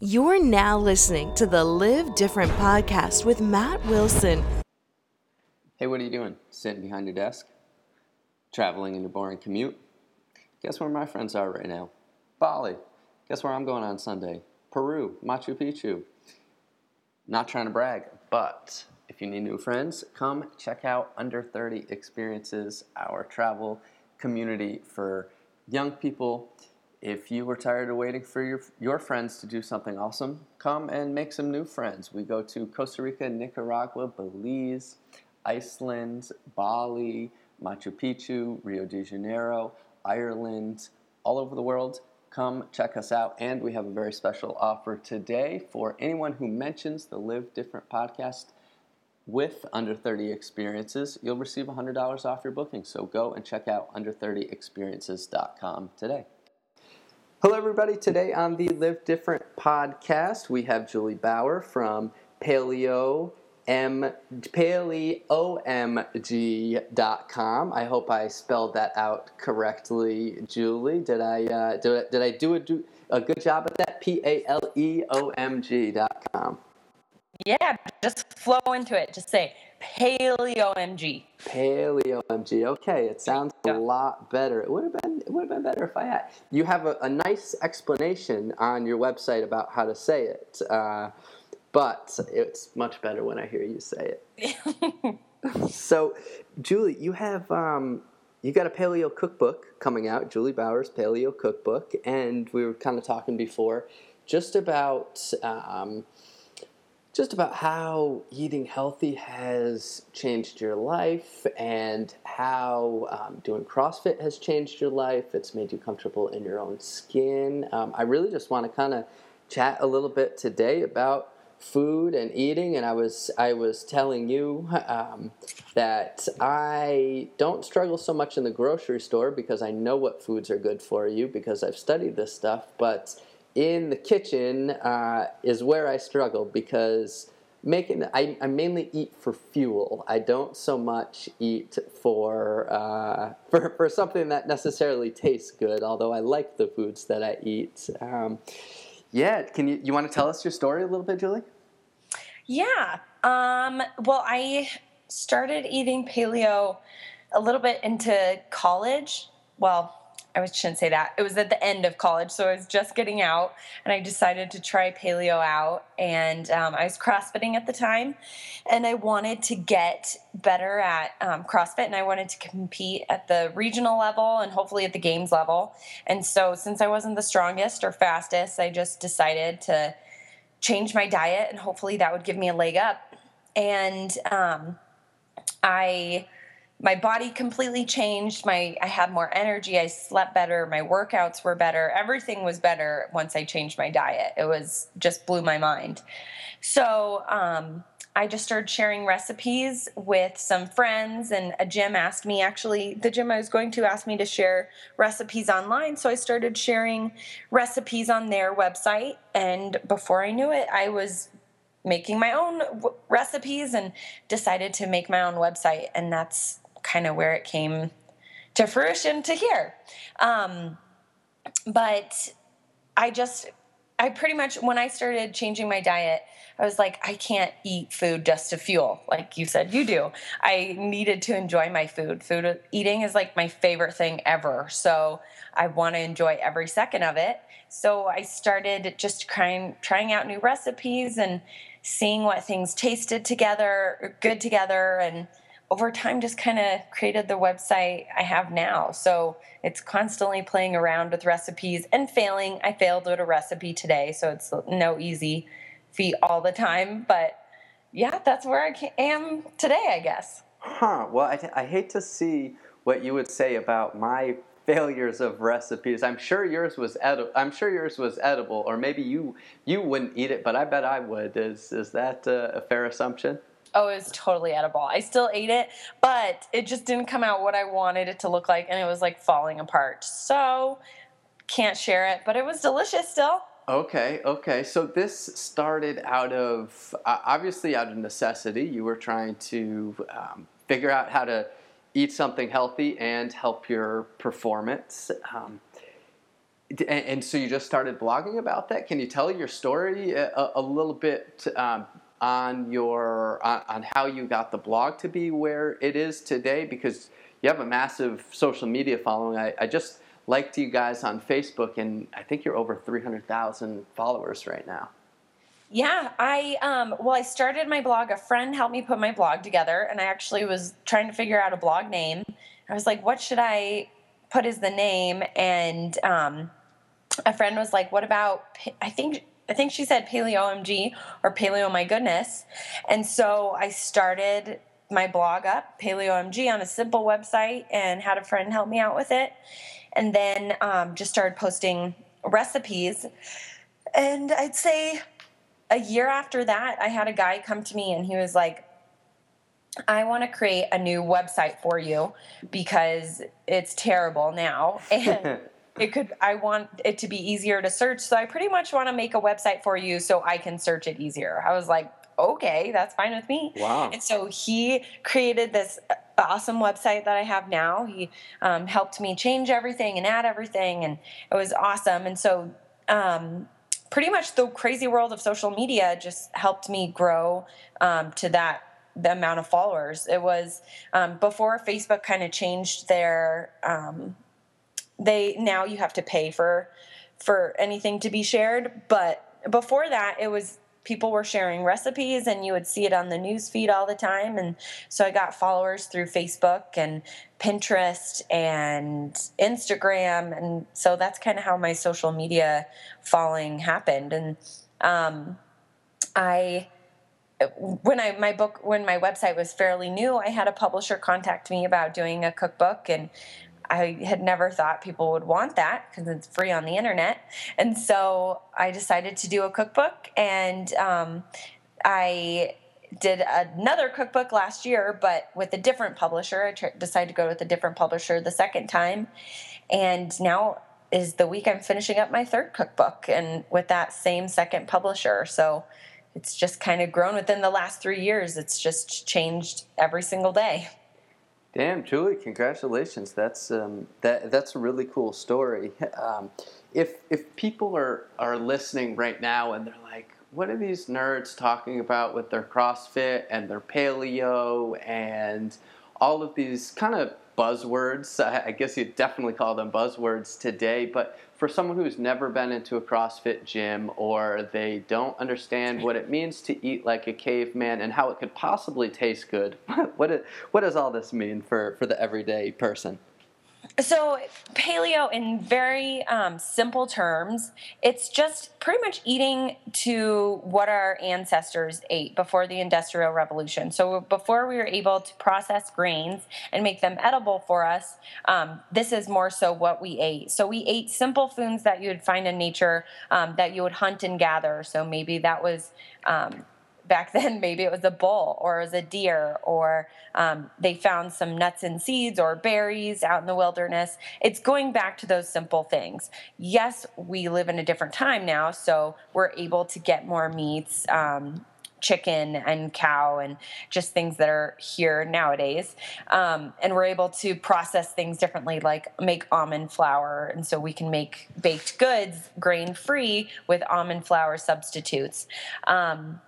You're now listening to the Live Different podcast with Matt Wilson. Hey, what are you doing? Sitting behind your desk? Traveling in your boring commute? Guess where my friends are right now? Bali. Guess where I'm going on Sunday? Peru, Machu Picchu. Not trying to brag, but if you need new friends, come check out Under 30 Experiences, our travel community for young people. If you were tired of waiting for your, your friends to do something awesome, come and make some new friends. We go to Costa Rica, Nicaragua, Belize, Iceland, Bali, Machu Picchu, Rio de Janeiro, Ireland, all over the world. Come check us out. And we have a very special offer today for anyone who mentions the Live Different podcast with Under 30 Experiences. You'll receive $100 off your booking. So go and check out under30experiences.com today. Hello, everybody. Today on the Live Different podcast, we have Juli Bauer from Paleo M paleomg.com. I hope I spelled that out correctly, Juli. Did I uh, did did I do a, do a good job at that? P A L E O M G.com. Yeah, just flow into it. Just say PaleoMG. PaleoMG. Okay, it sounds a lot better. It would have been it would have been better if I had. You have a, a nice explanation on your website about how to say it. Uh, but it's much better when I hear you say it. so, Juli, you have um, you got a paleo cookbook coming out, Juli Bauer's Paleo Cookbook, and we were kind of talking before just about um, just about how eating healthy has changed your life and how um, doing CrossFit has changed your life. It's made you comfortable in your own skin. Um, I really just want to kind of chat a little bit today about food and eating and i was i was telling you um, that i don't struggle so much in the grocery store because i know what foods are good for you because i've studied this stuff but in the kitchen uh, is where i struggle because making I, I mainly eat for fuel i don't so much eat for, uh, for for something that necessarily tastes good although i like the foods that i eat um, yeah, can you you want to tell us your story a little bit, Juli? Yeah. Um, well, I started eating paleo a little bit into college. Well, I shouldn't say that. It was at the end of college, so I was just getting out, and I decided to try paleo out. And um, I was CrossFitting at the time, and I wanted to get better at um, CrossFit, and I wanted to compete at the regional level and hopefully at the games level. And so, since I wasn't the strongest or fastest, I just decided to change my diet, and hopefully that would give me a leg up. And um, I my body completely changed. My i had more energy. I slept better. My workouts were better. Everything was better once i changed my diet. It was just blew my mind. So um, i just started sharing recipes with some friends and a gym asked me actually the gym i was going to asked me to share recipes online. So i started sharing recipes on their website and before i knew it i was making my own w- recipes and decided to make my own website and that's kind of where it came to fruition to here. Um, but I just, I pretty much, when I started changing my diet, I was like, I can't eat food just to fuel, like you said you do. I needed to enjoy my food. Food eating is like my favorite thing ever. So I want to enjoy every second of it. So I started just trying trying out new recipes and seeing what things tasted together, good together, and over time just kind of created the website I have now. So it's constantly playing around with recipes and failing. I failed with a recipe today, so it's no easy feat all the time. But yeah, that's where I am today, I guess. Huh. Well, I, I hate to see what you would say about my failures of recipes. I'm sure yours was edible. I'm sure yours was edible, or maybe you you wouldn't eat it, but I bet I would. Is is that a fair assumption? Oh, it was totally edible. I still ate it, but it just didn't come out what I wanted it to look like, and it was like falling apart. So, can't share it, but it was delicious still. Okay, okay. So this started out of uh, obviously out of necessity. You were trying to um, figure out how to eat something healthy and help your performance. Um, and, and, so you just started blogging about that. Can you tell your story a, a little bit um, on your on, on, how you got the blog to be where it is today? Because you have a massive social media following. I, I just liked you guys on Facebook, and I think you're over three hundred thousand followers right now. Yeah, I um well I started my blog. A friend helped me put my blog together and I actually was trying to figure out a blog name. I was like, what should I put as the name? And um a friend was like, "What about?" I think I think she said Paleo OMG or Paleo My Goodness, and so I started my blog up Paleo OMG on a simple website and had a friend help me out with it, and then um, just started posting recipes. And I'd say a year after that, I had a guy come to me and he was like, I want to create a new website for you because it's terrible now. And it could i want it to be easier to search so i pretty much want to make a website for you so i can search it easier. I was like okay that's fine with me. Wow. And so he created this awesome website that i have now. He um, helped me change everything and add everything and it was awesome. And so um, pretty much the crazy world of social media just helped me grow um, to that the amount of followers. It was um, before facebook kind of changed their um, they now you have to pay for for anything to be shared. But before that it was people were sharing recipes and you would see it on the news feed all the time. And so i got followers through facebook and pinterest and instagram. And so that's kind of how my social media following happened. And um, i when i my book when my website was fairly new i had a publisher contact me about doing a cookbook. And I had never thought people would want that because it's free on the internet. And so I decided to do a cookbook and um, I did another cookbook last year, but with a different publisher. I decided to go with a different publisher the second time. And now is the week I'm finishing up my third cookbook and with that same second publisher. So it's just kind of grown within the last three years. It's just changed every single day. Damn, Juli! Congratulations. That's um, that that's a really cool story. Um, if if people are are listening right now and they're like, "What are these nerds talking about with their CrossFit and their paleo and all of these kind of buzzwords?" I guess you'd definitely call them buzzwords today. But for someone who's never been into a CrossFit gym or they don't understand what it means to eat like a caveman and how it could possibly taste good, what, what does all this mean for, for the everyday person? So, paleo, in very um, simple terms, it's just pretty much eating to what our ancestors ate before the Industrial Revolution. So, before we were able to process grains and make them edible for us, um, this is more so what we ate. So, we ate simple foods that you would find in nature um, that you would hunt and gather. So, maybe that was um, back then maybe it was a bull or it was a deer or um, they found some nuts and seeds or berries out in the wilderness. It's going back to those simple things. Yes we live in a different time now so we're able to get more meats um, chicken and cow and just things that are here nowadays. Um, and we're able to process things differently like make almond flour and so we can make baked goods grain free with almond flour substitutes. Um,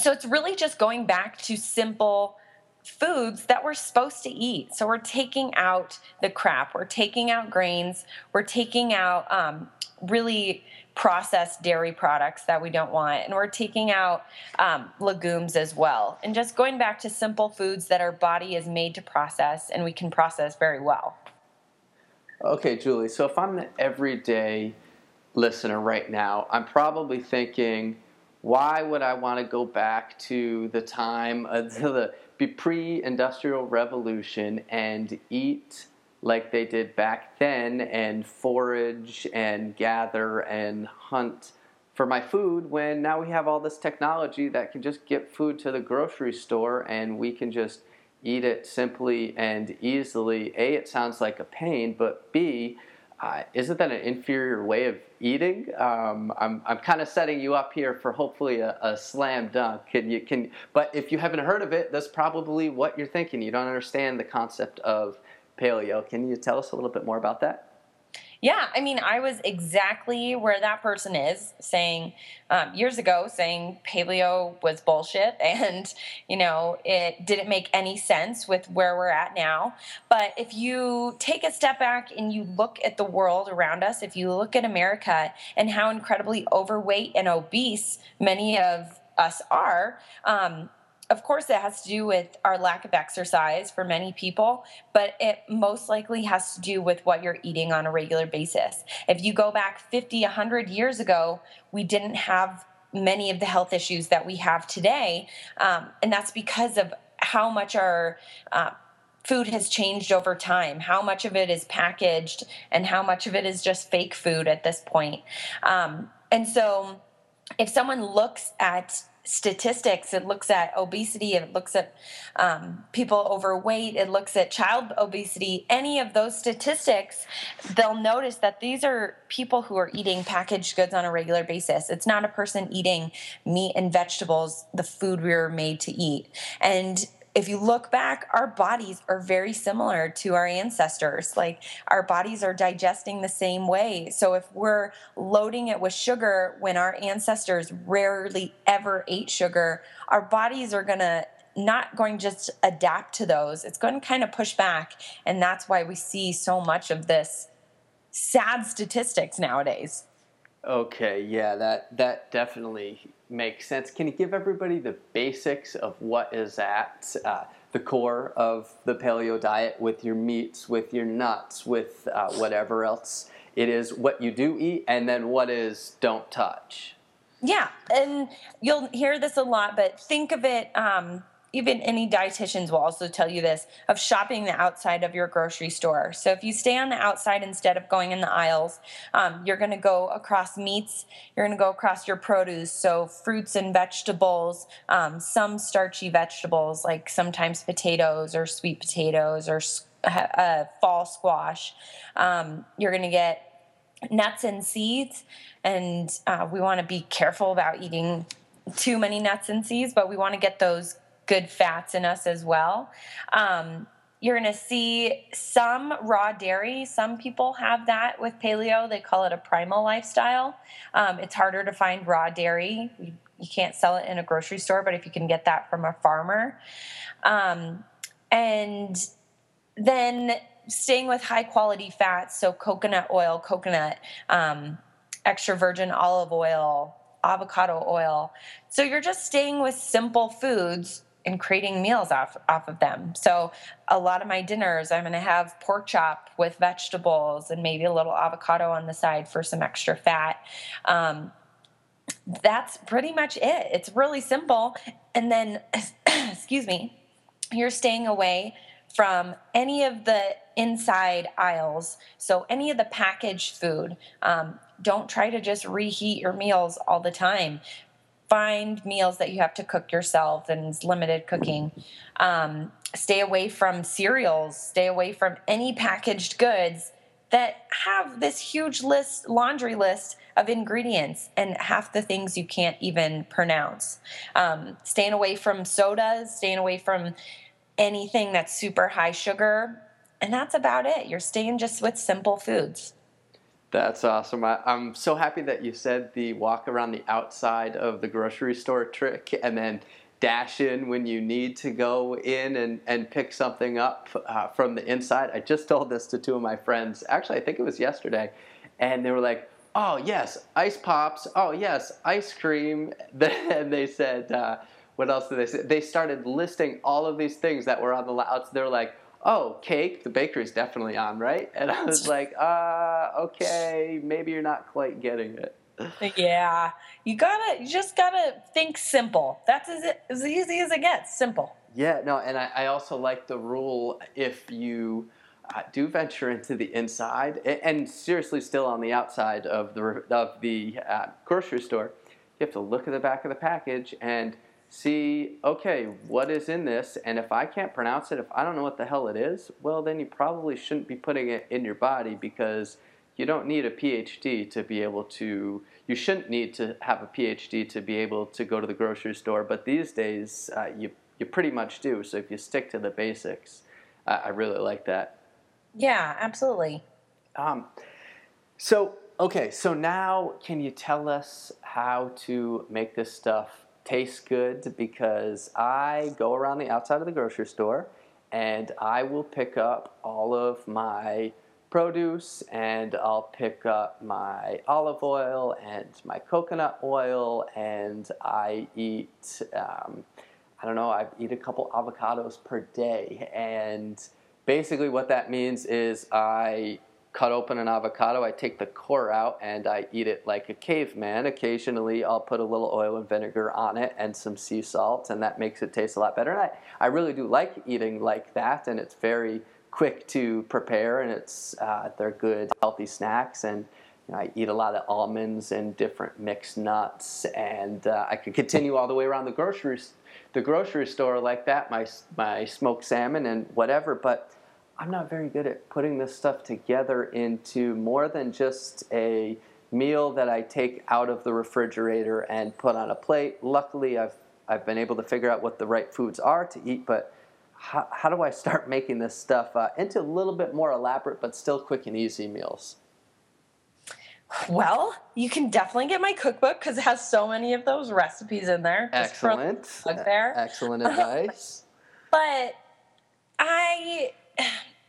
so it's really just going back to simple foods that we're supposed to eat. So we're taking out the crap, we're taking out grains, we're taking out um, really processed dairy products that we don't want, and we're taking out um, legumes as well. And just going back to simple foods that our body is made to process and we can process very well. Okay, Juli, so if I'm the everyday listener right now, I'm probably thinking, why would I want to go back to the time of the pre-industrial revolution and eat like they did back then and forage and gather and hunt for my food when now we have all this technology that can just get food to the grocery store and we can just eat it simply and easily. A, it sounds like a pain, but B, uh, isn't that an inferior way of eating? Um, I'm, I'm kind of setting you up here for hopefully a, a, slam dunk. Can you can? But if you haven't heard of it, that's probably what you're thinking. You don't understand the concept of paleo. Can you tell us a little bit more about that? Yeah, I mean, I was exactly where that person is saying um, years ago, saying paleo was bullshit and, you know, it didn't make any sense with where we're at now. But if you take a step back and you look at the world around us, if you look at America and how incredibly overweight and obese many of us are, um, of course, it has to do with our lack of exercise for many people, but it most likely has to do with what you're eating on a regular basis. If you go back 50, 100 years ago, we didn't have many of the health issues that we have today. Um, and that's because of how much our uh, food has changed over time, how much of it is packaged, and how much of it is just fake food at this point. Um, and so, if someone looks at statistics. It looks at obesity. It looks at um, people overweight. It looks at child obesity. Any of those statistics, they'll notice that these are people who are eating packaged goods on a regular basis. It's not a person eating meat and vegetables, the food we were made to eat. And if you look back, our bodies are very similar to our ancestors. Like our bodies are digesting the same way. So if we're loading it with sugar when our ancestors rarely ever ate sugar, our bodies are going to not going just adapt to those. It's going to kind of push back. And that's why we see so much of this sad statistics nowadays. Okay, yeah, that that definitely makes sense. Can you give everybody the basics of what is at uh, the core of the paleo diet with your meats, with your nuts, with uh, whatever else it is, what you do eat, and then what is don't touch? Yeah, and you'll hear this a lot, but think of it. Um, even any dietitians will also tell you this of shopping the outside of your grocery store. So if you stay on the outside instead of going in the aisles, um, you're going to go across meats, you're going to go across your produce, so fruits and vegetables, um, some starchy vegetables like sometimes potatoes or sweet potatoes or uh, fall squash. Um, you're going to get nuts and seeds, and uh, we want to be careful about eating too many nuts and seeds, but we want to get those good fats in us as well. Um, you're going to see some raw dairy. Some people have that with paleo. They call it a primal lifestyle. Um, it's harder to find raw dairy. You, you, can't sell it in a grocery store, but if you can get that from a farmer. Um, and then staying with high quality fats, so coconut oil, coconut, um, extra virgin olive oil, avocado oil. So you're just staying with simple foods and creating meals off off of them. So a lot of my dinners, I'm going to have pork chop with vegetables and maybe a little avocado on the side for some extra fat. Um, that's pretty much it. It's really simple. And then, excuse me, you're staying away from any of the inside aisles. So, any of the packaged food. Um, don't try to just reheat your meals all the time find meals that you have to cook yourself and it's limited cooking. Um, stay away from cereals, stay away from any packaged goods that have this huge list, laundry list of ingredients and half the things you can't even pronounce. Um, staying away from sodas, staying away from anything that's super high sugar. And that's about it. You're staying just with simple foods. That's awesome. I, am so happy that you said the walk around the outside of the grocery store trick and then dash in when you need to go in and, and pick something up uh, from the inside. I just told this to two of my friends. Actually, I think it was yesterday. And they were like, oh, yes, ice pops. Oh, yes, ice cream. Then they said, uh, what else did they say? They started listing all of these things that were on the outs. They're like, oh, cake, the bakery's definitely on, right? And I was like, uh, okay, maybe you're not quite getting it. yeah, you gotta, you just gotta think simple. That's as, as easy as it gets, simple. Yeah, no, and I, I also like the rule if you uh, do venture into the inside and, and, seriously still on the outside of the of the uh, grocery store, you have to look at the back of the package and see, okay, what is in this? And if I can't pronounce it, if I don't know what the hell it is, well, then you probably shouldn't be putting it in your body because you don't need a PhD to be able to, you shouldn't need to have a PhD to be able to go to the grocery store. But these days, uh, you, you pretty much do. So if you stick to the basics, uh, I really like that. Yeah, absolutely. Um, So, okay, so now can you tell us how to make this stuff taste good? Because I go around the outside of the grocery store and I will pick up all of my produce and I'll pick up my olive oil and my coconut oil and I eat, um, I don't know, I eat a couple avocados per day. And basically, what that means is I cut open an avocado, I take the core out, and I eat it like a caveman. Occasionally, I'll put a little oil and vinegar on it and some sea salt, and that makes it taste a lot better. And I, I really do like eating like that, and it's very quick to prepare, and it's uh, they're good, healthy snacks. And you know, I eat a lot of almonds and different mixed nuts, and uh, I could continue all the way around the grocery the grocery store like that. My my smoked salmon and whatever, but I'm not very good at putting this stuff together into more than just a meal that I take out of the refrigerator and put on a plate. Luckily, I've I've been able to figure out what the right foods are to eat, but how, how do I start making this stuff uh, into a little bit more elaborate but still quick and easy meals? Well, you can definitely get my cookbook because it has so many of those recipes in there. Excellent. There. Excellent advice. but I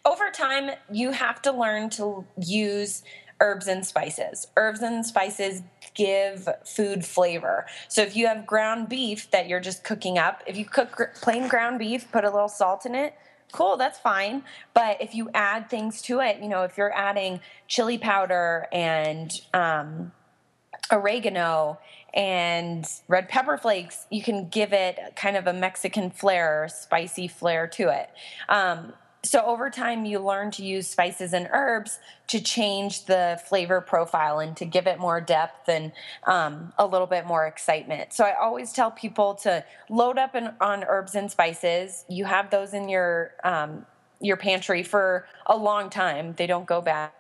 over time, you have to learn to use herbs and spices. Herbs and spices give food flavor. So if you have ground beef that you're just cooking up, if you cook plain ground beef, put a little salt in it, cool, that's fine. But if you add things to it, you know, if you're adding chili powder and um, oregano and red pepper flakes, you can give it kind of a Mexican flair, spicy flair to it. Um, so over time you learn to use spices and herbs to change the flavor profile and to give it more depth and um, a little bit more excitement. So i always tell people to load up in, on herbs and spices. You have those in your um, your pantry for a long time. They don't go bad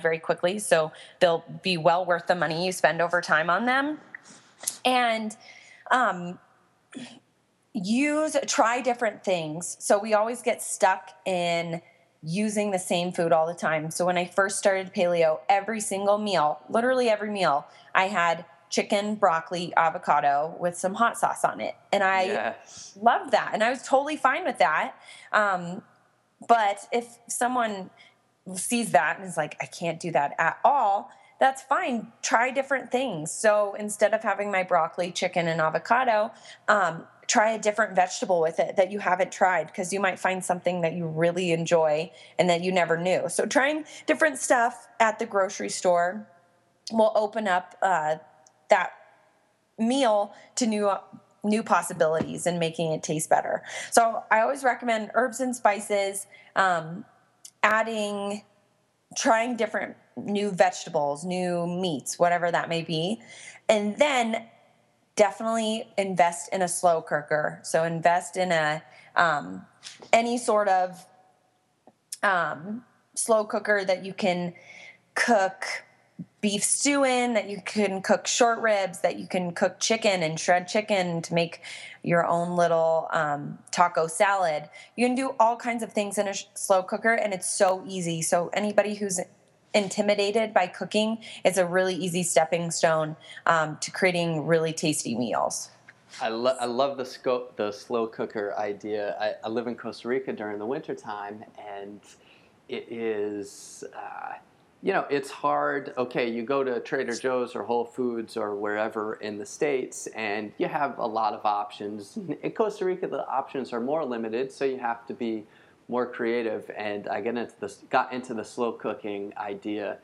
very quickly so they'll be well worth the money you spend over time on them. And um, use try different things so we always get stuck in using the same food all the time so when i first started paleo every single meal literally every meal i had chicken broccoli avocado with some hot sauce on it and i yes. loved that and i was totally fine with that um, but if someone sees that and is like i can't do that at all that's fine. Try different things. So instead of having my broccoli, chicken, and avocado, um, try a different vegetable with it that you haven't tried because you might find something that you really enjoy and that you never knew. So, trying different stuff at the grocery store will open up uh, that meal to new new possibilities and making it taste better. So, I always recommend herbs and spices, um, adding, trying different new vegetables, new meats, whatever that may be, and then definitely invest in a slow cooker. So invest in a um, any sort of um, slow cooker that you can cook beef stew in, that you can cook short ribs, that you can cook chicken and shred chicken to make your own little um, taco salad. You can do all kinds of things in a slow cooker, and it's so easy. So anybody who's intimidated by cooking, it's a really easy stepping stone um, to creating really tasty meals. I, lo- I love the, scope, the slow cooker idea. I, I live in Costa Rica during the wintertime, and it is, uh, you know, it's hard. Okay, you go to Trader Joe's or Whole Foods or wherever in the States, and you have a lot of options. In Costa Rica, the options are more limited, so you have to be more creative, and I get into this, got into the slow cooking idea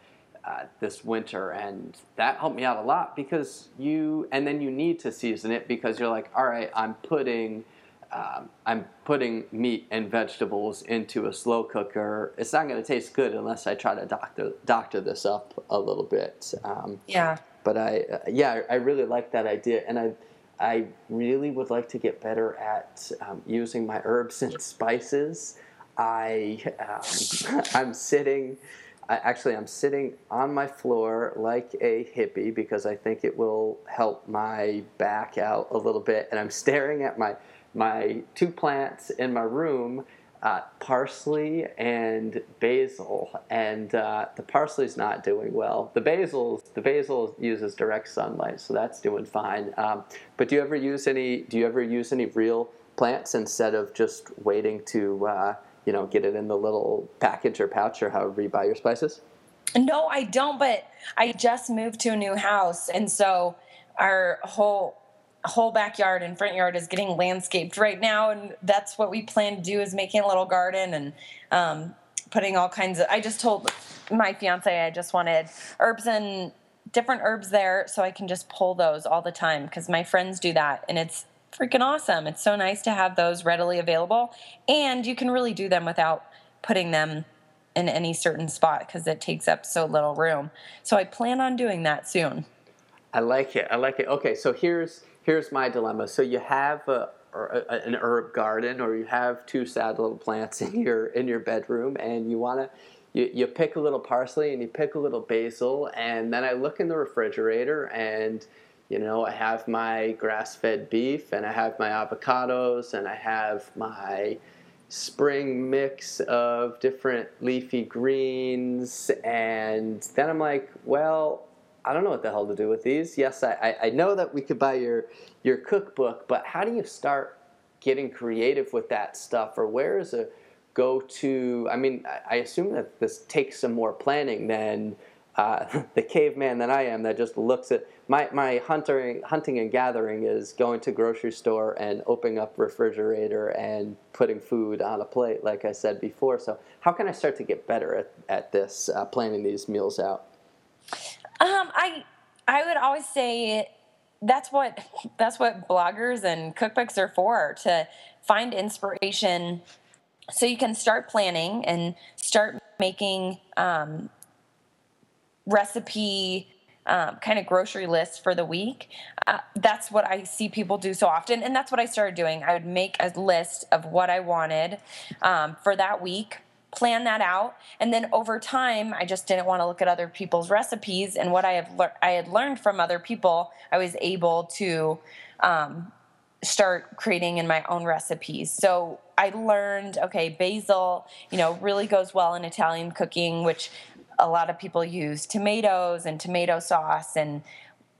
uh, this winter, and that helped me out a lot because you, and then you need to season it because you're like, all right, I'm putting. Um, I'm putting meat and vegetables into a slow cooker. It's not going to taste good unless I try to doctor doctor this up a little bit. Um, yeah. But I, uh, yeah, I really like that idea, and I, I really would like to get better at um, using my herbs and spices I um, I'm sitting. I, actually, I'm sitting on my floor like a hippie because I think it will help my back out a little bit. And I'm staring at my my two plants in my room. uh, parsley and basil, and uh, the parsley's not doing well. The basil, the basil uses direct sunlight, so that's doing fine. Um, but do you ever use any? Do you ever use any real plants instead of just waiting to uh, you know get it in the little package or pouch or however you buy your spices? No, I don't. But I just moved to a new house, and so our whole whole backyard and front yard is getting landscaped right now and that's what we plan to do is making a little garden and um, putting all kinds of i just told my fiance i just wanted herbs and different herbs there so i can just pull those all the time because my friends do that and it's freaking awesome it's so nice to have those readily available and you can really do them without putting them in any certain spot because it takes up so little room so i plan on doing that soon i like it i like it okay so here's here's my dilemma. So you have a, a, an herb garden, or you have two sad little plants in your in your bedroom, and you want to. You, you pick a little parsley and you pick a little basil, and then I look in the refrigerator and you know, I have my grass fed beef and I have my avocados and I have my spring mix of different leafy greens. And then I'm like, well, I don't know what the hell to do with these. Yes, I, I know that we could buy your your cookbook, but how do you start getting creative with that stuff? Or where is a go to? I mean, I assume that this takes some more planning than uh, the caveman that I am that just looks at my, my hunting hunting and gathering is going to grocery store and opening up refrigerator and putting food on a plate, like I said before. So how can I start to get better at, at this, uh, planning these meals out? Um, I I would always say that's what that's what bloggers and cookbooks are for to find inspiration so you can start planning and start making um, recipe um, kind of grocery list for the week. Uh, that's what I see people do so often, and that's what I started doing. I would make a list of what I wanted um, for that week plan that out and then over time i just didn't want to look at other people's recipes and what i have le- i had learned from other people i was able to um, start creating in my own recipes so i learned okay basil you know really goes well in italian cooking which a lot of people use tomatoes and tomato sauce and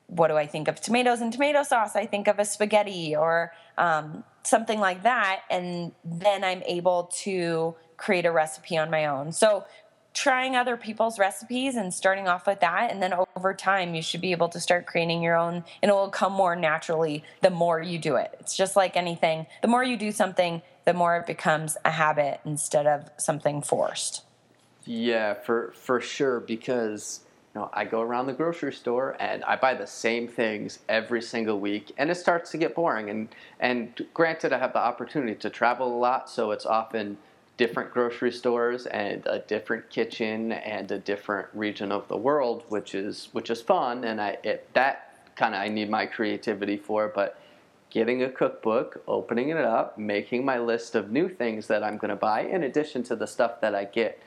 what do i think of tomatoes and tomato sauce? I think of a spaghetti or um, something like that and then i'm able to create a recipe on my own. So trying other people's recipes and starting off with that and then over time you should be able to start creating your own and it will come more naturally the more you do it. It's just like anything. The more you do something the more it becomes a habit instead of something forced yeah for for sure because you know i go around the grocery store and i buy the same things every single week and it starts to get boring and and granted i have the opportunity to travel a lot so it's often different grocery stores and a different kitchen and a different region of the world, which is which is fun. And I it, that kind of I need my creativity for, but getting a cookbook, opening it up, making my list of new things that I'm going to buy, in addition to the stuff that I get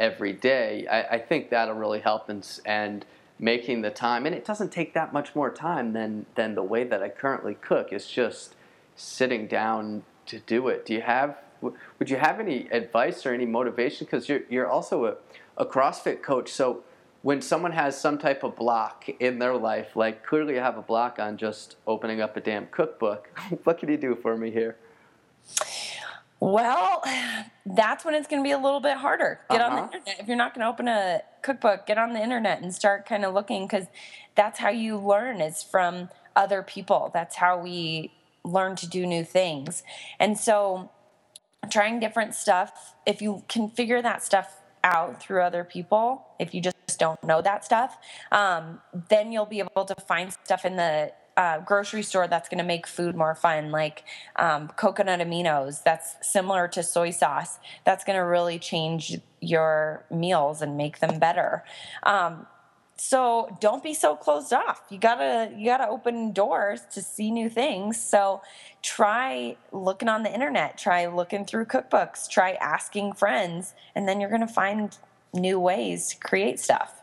every day, I, I think that'll really help and, and making the time. And it doesn't take that much more time than than the way that I currently cook. It's just sitting down to do it. Do you have would you have any advice or any motivation? Because you're, you're also a, a CrossFit coach. So when someone has some type of block in their life, like clearly you have a block on just opening up a damn cookbook, what can you do for me here? Well, that's when it's going to be a little bit harder. Get uh-huh. on the uh-huh. internet. If you're not going to open a cookbook, get on the internet and start kind of looking because that's how you learn is from other people. That's how we learn to do new things. And so trying different stuff, if you can figure that stuff out through other people, if you just don't know that stuff, um, then you'll be able to find stuff in the uh, grocery store that's going to make food more fun, like um, coconut aminos. That's similar to soy sauce. That's going to really change your meals and make them better. Um, so don't be so closed off you gotta you gotta open doors to see new things so try looking on the internet try looking through cookbooks try asking friends and then you're gonna find new ways to create stuff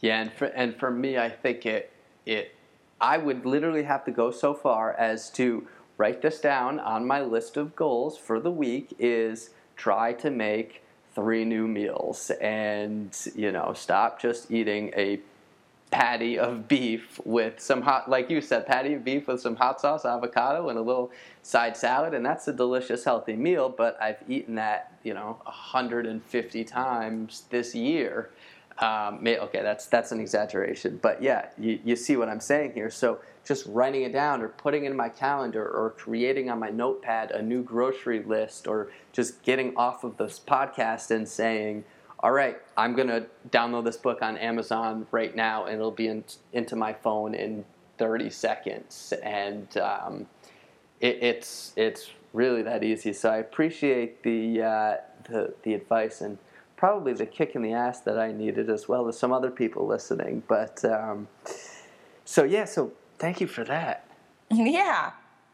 yeah and for, and for me i think it it i would literally have to go so far as to write this down on my list of goals for the week is try to make three new meals and you know stop just eating a patty of beef with some hot like you said patty of beef with some hot sauce avocado and a little side salad and that's a delicious healthy meal but i've eaten that you know 150 times this year um, okay that's that's an exaggeration but yeah you, you see what i'm saying here so just writing it down or putting it in my calendar or creating on my notepad a new grocery list or just getting off of this podcast and saying, all right, I'm going to download this book on Amazon right now and it'll be in, into my phone in 30 seconds. And um, it, it's, it's really that easy. So I appreciate the, uh, the, the advice and probably the kick in the ass that I needed as well as some other people listening. But um, so, yeah, so Thank you for that. Yeah.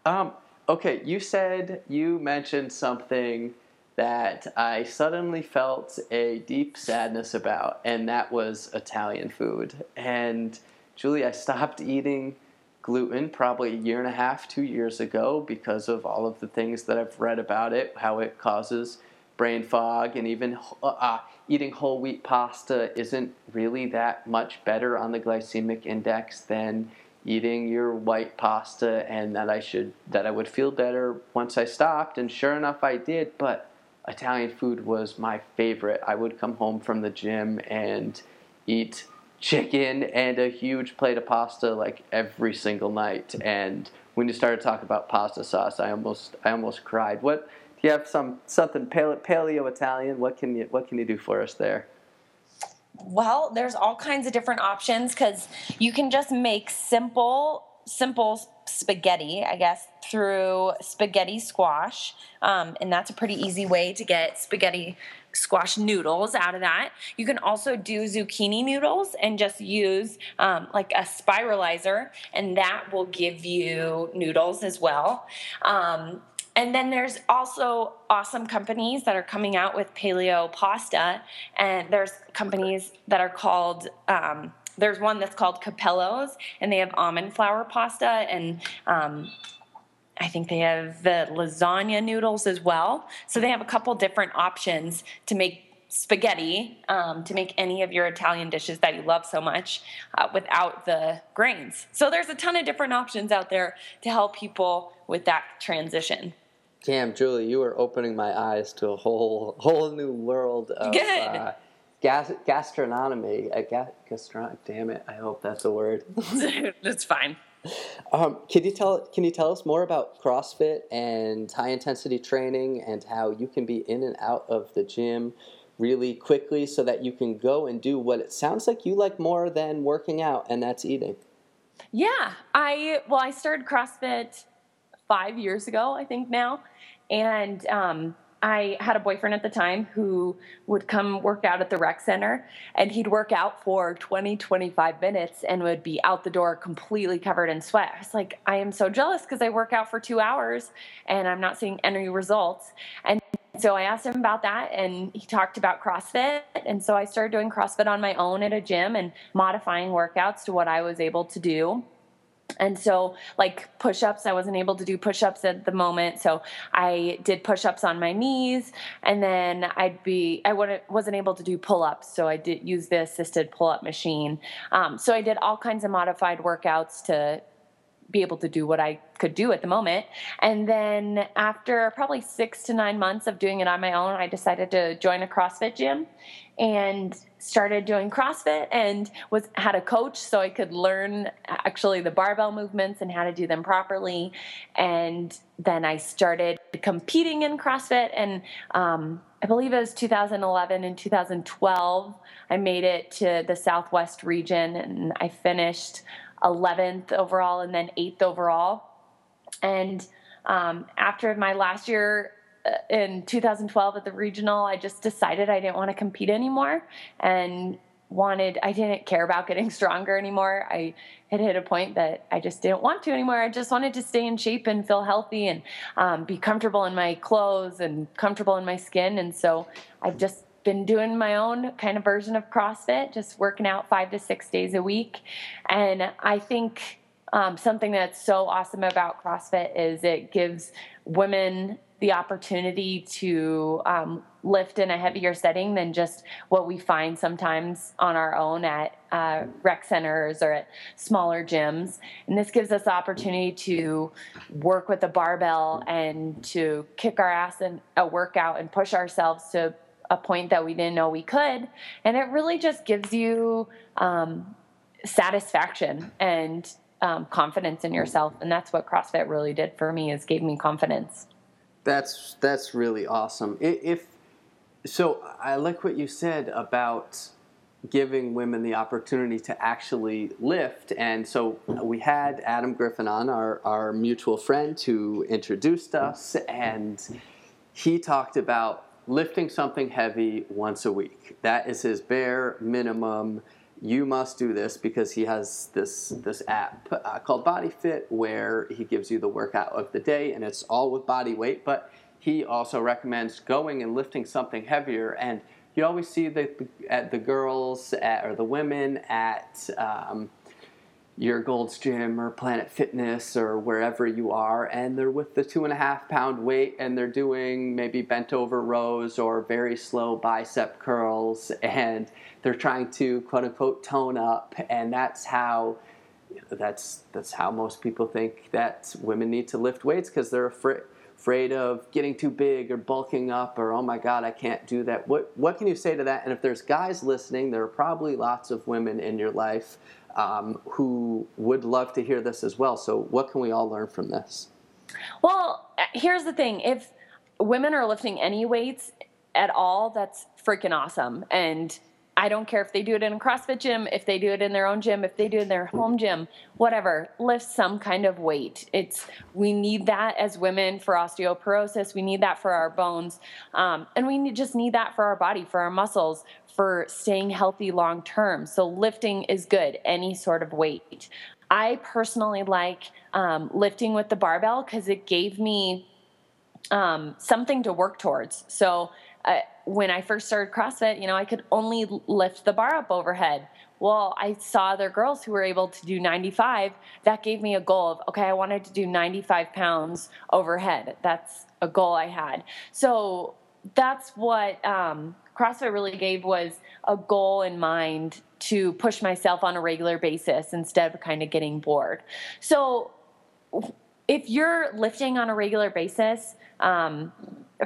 Um, okay, you said you mentioned something that I suddenly felt a deep sadness about, and that was Italian food. And Juli, I stopped eating gluten probably a year and a half, two years ago because of all of the things that I've read about it, how it causes brain fog, and even uh, uh eating whole wheat pasta isn't really that much better on the glycemic index than eating your white pasta and that I should that I would feel better once I stopped and sure enough I did but Italian food was my favorite. I would come home from the gym and eat chicken and a huge plate of pasta like every single night and when you started talking about pasta sauce I almost I almost cried. What you have some something paleo Italian? What can you what can you do for us there? Well, there's all kinds of different options because you can just make simple, simple spaghetti, I guess, through spaghetti squash. Um, and that's a pretty easy way to get spaghetti squash noodles out of that. You can also do zucchini noodles and just use um, like a spiralizer, and that will give you noodles as well. Um, and then there's also awesome companies that are coming out with paleo pasta, and there's companies that are called. Um, there's one that's called Cappello's, and they have almond flour pasta, and um, I think they have the lasagna noodles as well. So they have a couple different options to make spaghetti um, to make any of your Italian dishes that you love so much uh, without the grains. So there's a ton of different options out there to help people with that transition. Damn, Juli, you are opening my eyes to a whole whole new world of Good. Uh, gas, gastronomy. Uh, ga- gastron- damn it, I hope that's a word. that's fine. Um, can you tell Can you tell us more about CrossFit and high intensity training and how you can be in and out of the gym really quickly so that you can go and do what it sounds like you like more than working out, and that's eating. Yeah, I well, I started CrossFit five years ago, I think now. And um, I had a boyfriend at the time who would come work out at the rec center and he'd work out for 20, 25 minutes and would be out the door completely covered in sweat. I was like, I am so jealous because I work out for two hours and I'm not seeing any results. And so I asked him about that and he talked about CrossFit. And so I started doing CrossFit on my own at a gym and modifying workouts to what I was able to do and so like push-ups i wasn't able to do push-ups at the moment. So i did push-ups on my knees and then i'd be i wasn't able to do pull-ups. So i did use the assisted pull-up machine. Um, so i did all kinds of modified workouts to be able to do what I could do at the moment. And then after probably six to nine months of doing it on my own, I decided to join a CrossFit gym and started doing CrossFit and was had a coach so I could learn actually the barbell movements and how to do them properly. And then I started competing in CrossFit and um, I believe it was 2011 and 2012. I made it to the Southwest region and I finished 11th overall and then 8th overall. And um, after my last year uh, in 2012 at the regional, I just decided I didn't want to compete anymore and wanted, I didn't care about getting stronger anymore. I had hit a point that I just didn't want to anymore. I just wanted to stay in shape and feel healthy and um, be comfortable in my clothes and comfortable in my skin. And so I just been doing my own kind of version of CrossFit, just working out five to six days a week. And I think um, something that's so awesome about CrossFit is it gives women the opportunity to um, lift in a heavier setting than just what we find sometimes on our own at uh, rec centers or at smaller gyms. And this gives us the opportunity to work with a barbell and to kick our ass in a workout and push ourselves to a point that we didn't know we could. And it really just gives you um, satisfaction and um, confidence in yourself. And that's what CrossFit really did for me is gave me confidence. That's that's really awesome. If so, I like what you said about giving women the opportunity to actually lift. And so we had Adam Griffin on, our, our mutual friend, who introduced us, and he talked about lifting something heavy once a week. That is his bare minimum. You must do this because he has this this app uh, called Body Fit where he gives you the workout of the day, and it's all with body weight. But he also recommends going and lifting something heavier and you always see the at the girls at, or the women at um, your Gold's Gym or Planet Fitness or wherever you are, and they're with the two and a half pound weight and they're doing maybe bent over rows or very slow bicep curls, and they're trying to quote unquote tone up, and that's how. That's that's how most people think that women need to lift weights because they're afraid afraid of getting too big or bulking up or oh my god I can't do that. What what can you say to that? And if there's guys listening, there are probably lots of women in your life um, who would love to hear this as well. So what can we all learn from this? Well, here's the thing: if women are lifting any weights at all, that's freaking awesome. And I don't care if they do it in a CrossFit gym, if they do it in their own gym, if they do it in their home gym, whatever. Lift some kind of weight. It's we need that as women for osteoporosis. We need that for our bones, um, and we need, just need that for our body, for our muscles, for staying healthy long term. So lifting is good. Any sort of weight. I personally like um, lifting with the barbell because it gave me um, something to work towards. So uh, when I first started CrossFit, you know, I could only lift the bar up overhead. Well, I saw other girls who were able to do 95. That gave me a goal of, okay, I wanted to do 95 pounds overhead. That's a goal I had. So that's what um, CrossFit really gave was a goal in mind to push myself on a regular basis instead of kind of getting bored. So if you're lifting on a regular basis, um,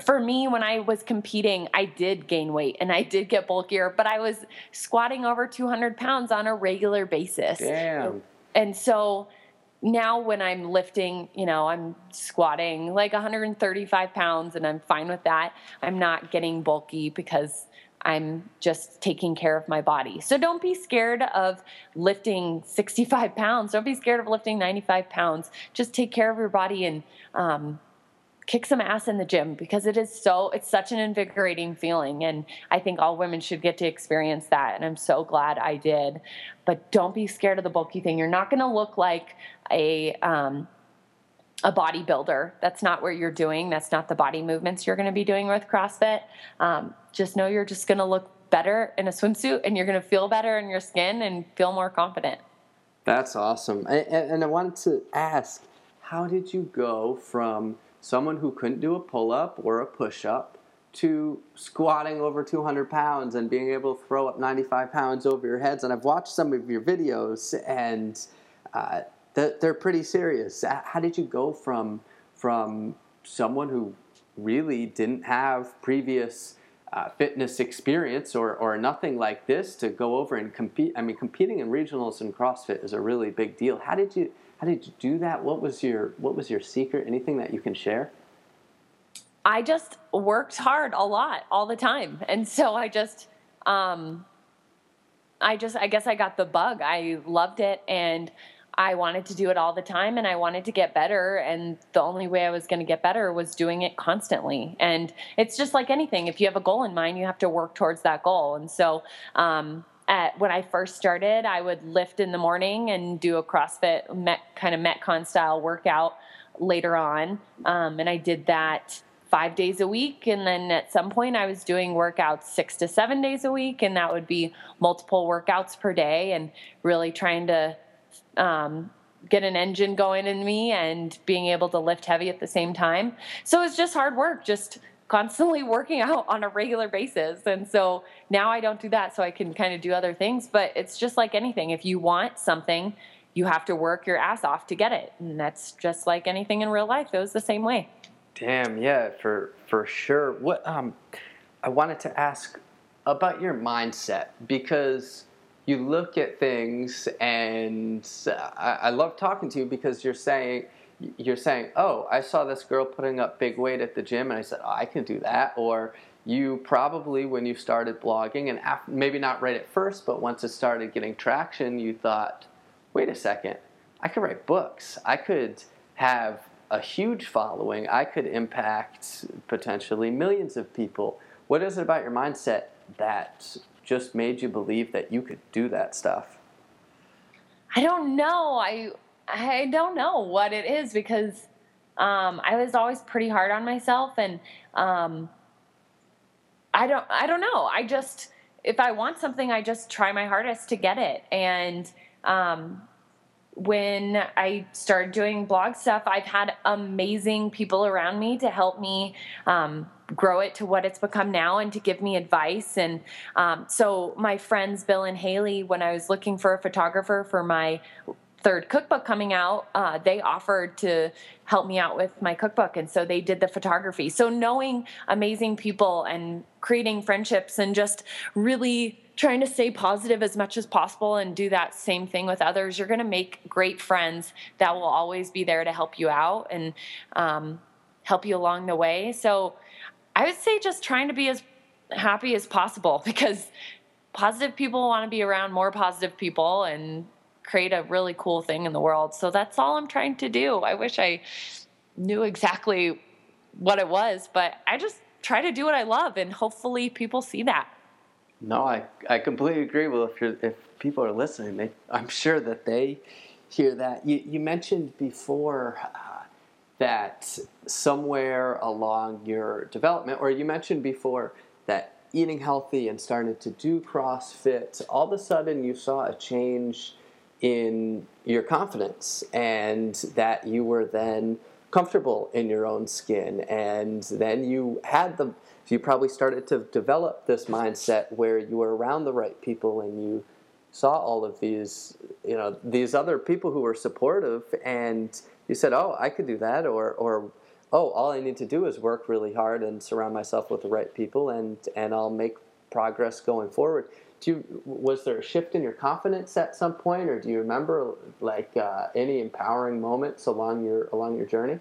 for me, when I was competing, I did gain weight and I did get bulkier, but I was squatting over 200 pounds on a regular basis. Damn. And so now when I'm lifting, you know, I'm squatting like 135 pounds and I'm fine with that. I'm not getting bulky because I'm just taking care of my body. So don't be scared of lifting 65 pounds. Don't be scared of lifting 95 pounds. Just take care of your body and, um, kick some ass in the gym because it is so it's such an invigorating feeling. And i think all women should get to experience that. And i'm so glad i did. But don't be scared of the bulky thing. You're not going to look like a um, a bodybuilder. That's not what you're doing. That's not the body movements you're going to be doing with crossfit. Um, just know you're just going to look better in a swimsuit and you're going to feel better in your skin and feel more confident. That's awesome. And, and i wanted to ask how did you go from someone who couldn't do a pull up or a push up to squatting over 200 pounds and being able to throw up 95 pounds over your heads. And I've watched some of your videos, and uh, they're pretty serious. How did you go from from someone who really didn't have previous uh, fitness experience or, or nothing like this to go over and compete? I mean, competing in regionals and CrossFit is a really big deal. How did you how did you do that? What was your what was your secret? Anything that you can share? I just worked hard a lot all the time, and so I just, um, I just, I guess I got the bug. I loved it, and I wanted to do it all the time, and I wanted to get better. And the only way I was going to get better was doing it constantly. And it's just like anything. If you have a goal in mind, you have to work towards that goal. And so, um, at, when I first started, I would lift in the morning and do a CrossFit met, kind of Metcon style workout later on. Um, and I did that five days a week. And then at some point, I was doing workouts six to seven days a week. And that would be multiple workouts per day and really trying to um, get an engine going in me and being able to lift heavy at the same time. So it's just hard work, just constantly working out on a regular basis. And so now I don't do that so I can kind of do other things, but it's just like anything. If you want something, you have to work your ass off to get it. And that's just like anything in real life. It was the same way. Damn, yeah, for for sure. What um I wanted to ask about your mindset because you look at things and I, I love talking to you because you're saying you're saying, "Oh, I saw this girl putting up big weight at the gym, and I said, oh, I can do that." Or you probably, when you started blogging, and after, maybe not right at first, but once it started getting traction, you thought, "Wait a second, I could write books. I could have a huge following. I could impact potentially millions of people." What is it about your mindset that just made you believe that you could do that stuff? I don't know. I I don't know what it is because um, I was always pretty hard on myself, and um, I don't I don't know. I just if I want something, I just try my hardest to get it, and um, when I started doing blog stuff, I've had amazing people around me to help me um, grow it to what it's become now and to give me advice. And um, so, my friends Bill and Haley, when I was looking for a photographer for my third cookbook coming out, uh, they offered to help me out with my cookbook. And so they did the photography. So, knowing amazing people and creating friendships and just really trying to stay positive as much as possible and do that same thing with others, you're going to make great friends that will always be there to help you out and um, help you along the way. So I would say just trying to be as happy as possible because positive people want to be around more positive people and create a really cool thing in the world. So that's all I'm trying to do. I wish I knew exactly what it was, but I just try to do what I love and hopefully people see that. No, I, I completely agree. Well, if you're, if people are listening, they, I'm sure that they hear that. You, you mentioned before uh, that somewhere along your development, or you mentioned before that eating healthy and starting to do CrossFit, all of a sudden you saw a change in your confidence and that you were then comfortable in your own skin. And then you had the you probably started to develop this mindset where you were around the right people and you saw all of these you know these other people who were supportive and you said oh i could do that or or oh all i need to do is work really hard and surround myself with the right people and and i'll make progress going forward do you, was there a shift in your confidence at some point or do you remember like uh, any empowering moments along your along your journey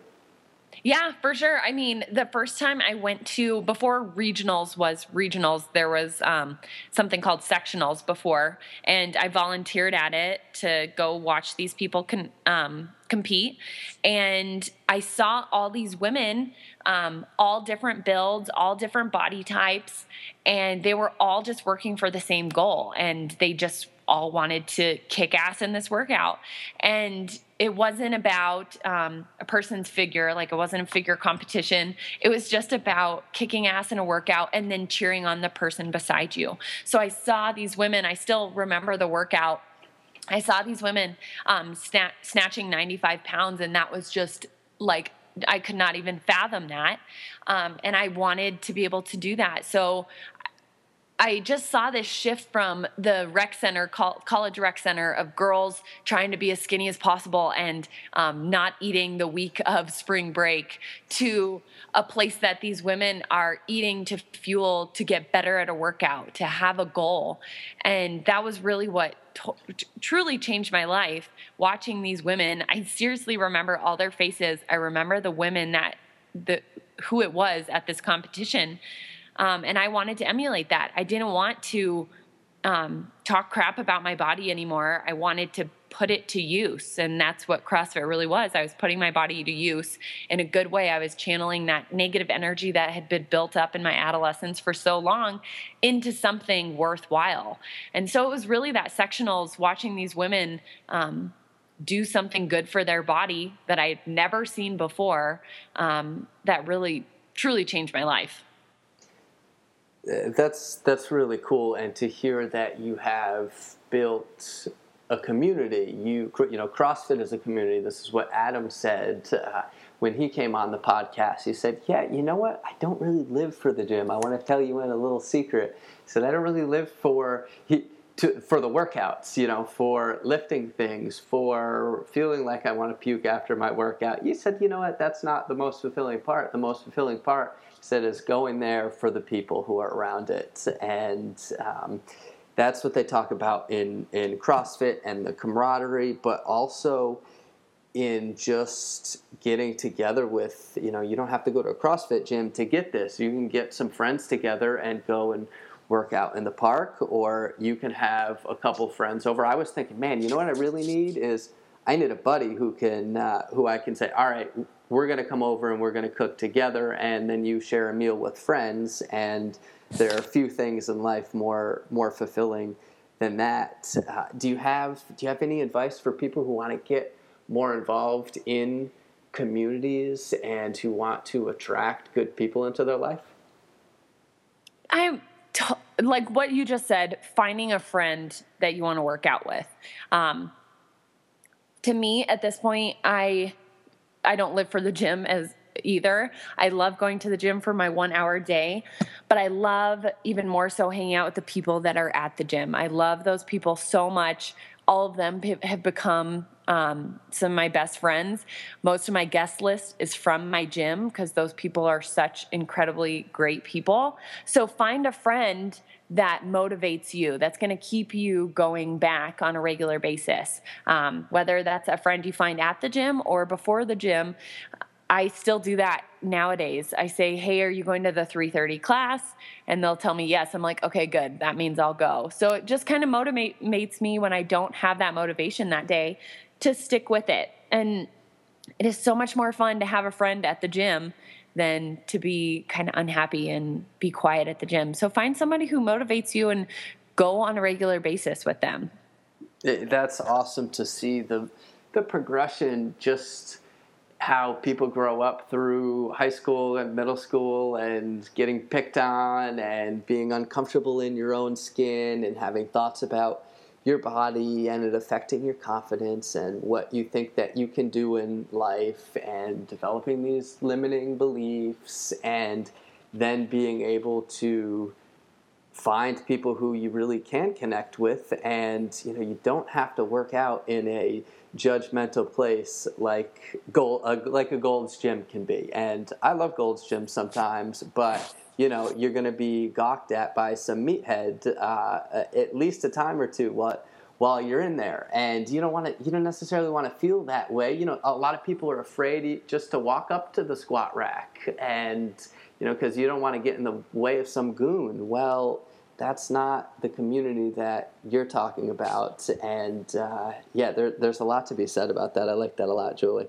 yeah, for sure. I mean, the first time I went to before regionals was regionals, there was um, something called sectionals before, and I volunteered at it to go watch these people um, compete. And I saw all these women, um, all different builds, all different body types, and they were all just working for the same goal. And they just all wanted to kick ass in this workout. And it wasn't about um, a person's figure, like it wasn't a figure competition. It was just about kicking ass in a workout and then cheering on the person beside you. So I saw these women, I still remember the workout. I saw these women um, sna- snatching 95 pounds, and that was just like I could not even fathom that. Um, and I wanted to be able to do that. So I just saw this shift from the rec center, college rec center, of girls trying to be as skinny as possible and um, not eating the week of spring break to a place that these women are eating to fuel to get better at a workout, to have a goal. And that was really what t- truly changed my life watching these women. I seriously remember all their faces. I remember the women that, the, who it was at this competition um, and I wanted to emulate that. I didn't want to um, talk crap about my body anymore. I wanted to put it to use. And that's what CrossFit really was. I was putting my body to use in a good way. I was channeling that negative energy that had been built up in my adolescence for so long into something worthwhile. And so it was really that sectionals watching these women. Um, do something good for their body that I had never seen before um, that really truly changed my life that's that's really cool, and to hear that you have built a community. You you know, CrossFit is a community. This is what Adam said uh, when he came on the podcast. He said, "Yeah, you know what? I don't really live for the gym. I want to tell you in a little secret." He said, "I don't really live for he." To, for the workouts, you know, for lifting things, for feeling like I want to puke after my workout. You said, you know what, that's not the most fulfilling part. The most fulfilling part, said, is going there for the people who are around it. And um, that's what they talk about in, in CrossFit and the camaraderie, but also in just getting together with, you know, you don't have to go to a CrossFit gym to get this. You can get some friends together and go and work out in the park, or you can have a couple friends over. I was thinking, man, you know what I really need is I need a buddy who can uh, who I can say, all right, we're going to come over and we're going to cook together, and then you share a meal with friends. And there are few things in life more more fulfilling than that. Uh, do you have do you have any advice for people who want to get more involved in communities and who want to attract good people into their life? I'm t- like what you just said, finding a friend that you want to work out with. Um, to me, at this point, I I don't live for the gym as either. I love going to the gym for my one hour day, but I love even more so hanging out with the people that are at the gym. I love those people so much. All of them have become um, some of my best friends. Most of my guest list is from my gym because those people are such incredibly great people. So find a friend that motivates you, that's going to keep you going back on a regular basis. Um, whether that's a friend you find at the gym or before the gym, I still do that nowadays. I say, "Hey, are you going to the 3:30 class?" and they'll tell me yes. I'm like, "Okay, good. That means I'll go." So it just kind of motivates me when I don't have that motivation that day to stick with it. And it is so much more fun to have a friend at the gym than to be kind of unhappy and be quiet at the gym. So find somebody who motivates you and go on a regular basis with them. That's awesome to see the the progression just how people grow up through high school and middle school and getting picked on and being uncomfortable in your own skin and having thoughts about your body and it affecting your confidence and what you think that you can do in life and developing these limiting beliefs and then being able to find people who you really can connect with and you know you don't have to work out in a judgmental place like gold uh, like a Gold's Gym can be. And I love Gold's Gym sometimes but you know you're going to be gawked at by some meathead uh, at least a time or two while while you're in there. And you don't want to you don't necessarily want to feel that way. You know a lot of people are afraid just to walk up to the squat rack and you know because you don't want to get in the way of some goon. Well that's not the community that you're talking about. And uh, yeah there, there's a lot to be said about that. I like that a lot juli.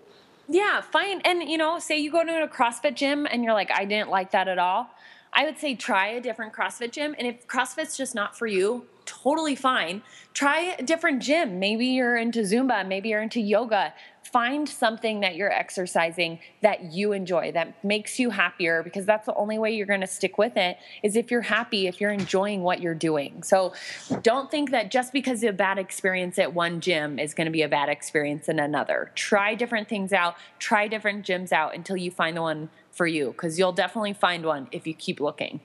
Yeah fine. And you know say you go to a crossfit gym and you're like i didn't like that at all. I would say try a different CrossFit gym. And if CrossFit's just not for you, totally fine. Try a different gym. Maybe you're into Zumba, maybe you're into yoga. Find something that you're exercising that you enjoy, that makes you happier, because that's the only way you're going to stick with it is if you're happy, if you're enjoying what you're doing. So don't think that just because a bad experience at one gym is going to be a bad experience in another. Try different things out, try different gyms out until you find the one for you because you'll definitely find one if you keep looking.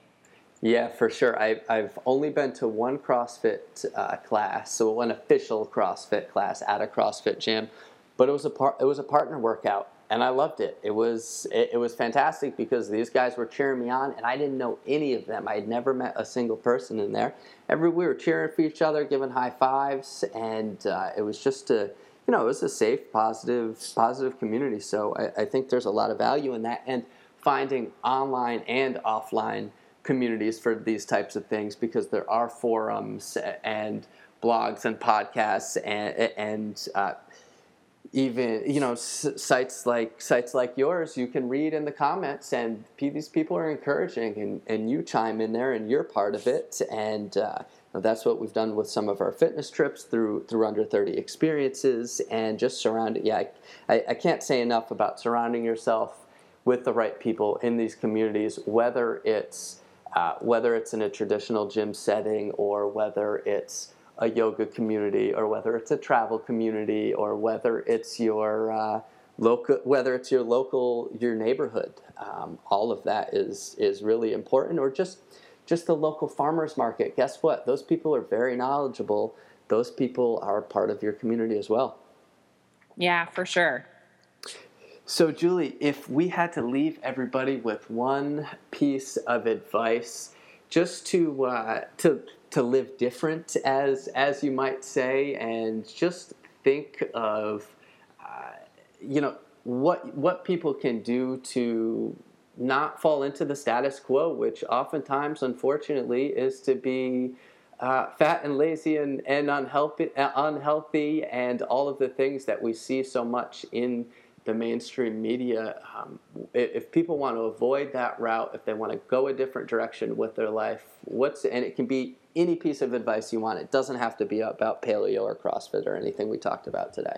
Yeah, for sure. I, I've only been to one CrossFit uh, class, so one official CrossFit class at a CrossFit gym, but it was a par- it was a partner workout, and I loved it. It was it, it was fantastic because these guys were cheering me on, and I didn't know any of them. I had never met a single person in there. Every we were cheering for each other, giving high fives, and uh, it was just a you know it was a safe, positive, positive community. So I, I think there's a lot of value in that, and finding online and offline communities for these types of things because there are forums and blogs and podcasts and, and uh, even you know sites like sites like yours you can read in the comments and these people are encouraging and, and you chime in there and you're part of it. And uh, that's what we've done with some of our fitness trips through through under 30 experiences and just surround it yeah I, I can't say enough about surrounding yourself with the right people in these communities, whether it's uh, whether it's in a traditional gym setting or whether it's a yoga community or whether it's a travel community or whether it's your uh, local whether it's your local your neighborhood um, all of that is is really important or just just the local farmers market. Guess what? Those people are very knowledgeable. Those people are part of your community as well. Yeah for sure so juli if we had to leave everybody with one piece of advice just to uh, to to live different as as you might say and just think of you know what what people can do to not fall into the status quo, which oftentimes, unfortunately, is to be uh, fat and lazy and, and unhealthy, uh, unhealthy, and all of the things that we see so much in the mainstream media. Um, if people want to avoid that route, if they want to go a different direction with their life, what's and it can be any piece of advice you want. It doesn't have to be about paleo or CrossFit or anything we talked about today.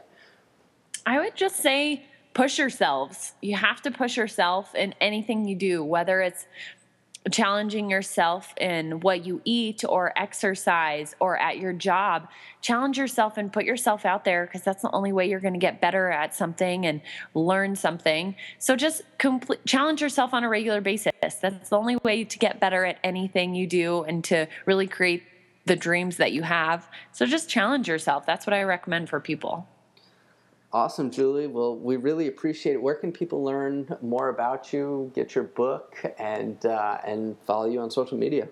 I would just say push yourselves. You have to push yourself in anything you do, whether it's challenging yourself in what you eat or exercise or at your job. Challenge yourself and put yourself out there because that's the only way you're going to get better at something and learn something. So just complete, challenge yourself on a regular basis. That's the only way to get better at anything you do and to really create the dreams that you have. So just challenge yourself. That's what I recommend for people. Awesome, Juli. Well, we really appreciate it. Where can people learn more about you, get your book, and uh, and follow you on social media?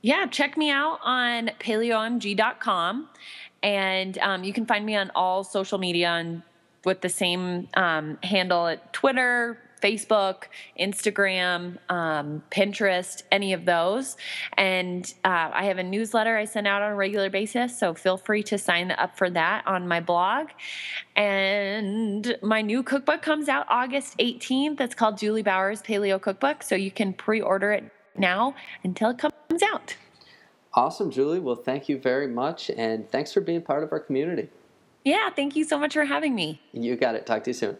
Yeah, check me out on paleoomg.com, and um, you can find me on all social media and with the same um, handle at Twitter, Facebook, Instagram, um, Pinterest, any of those. And uh, I have a newsletter I send out on a regular basis, so feel free to sign up for that on my blog. And my new cookbook comes out August 18th. It's called Juli Bauer's Paleo Cookbook, so you can pre order it now until it comes out. Awesome, Juli. Well, thank you very much, and thanks for being part of our community. Yeah, thank you so much for having me. You got it. Talk to you soon.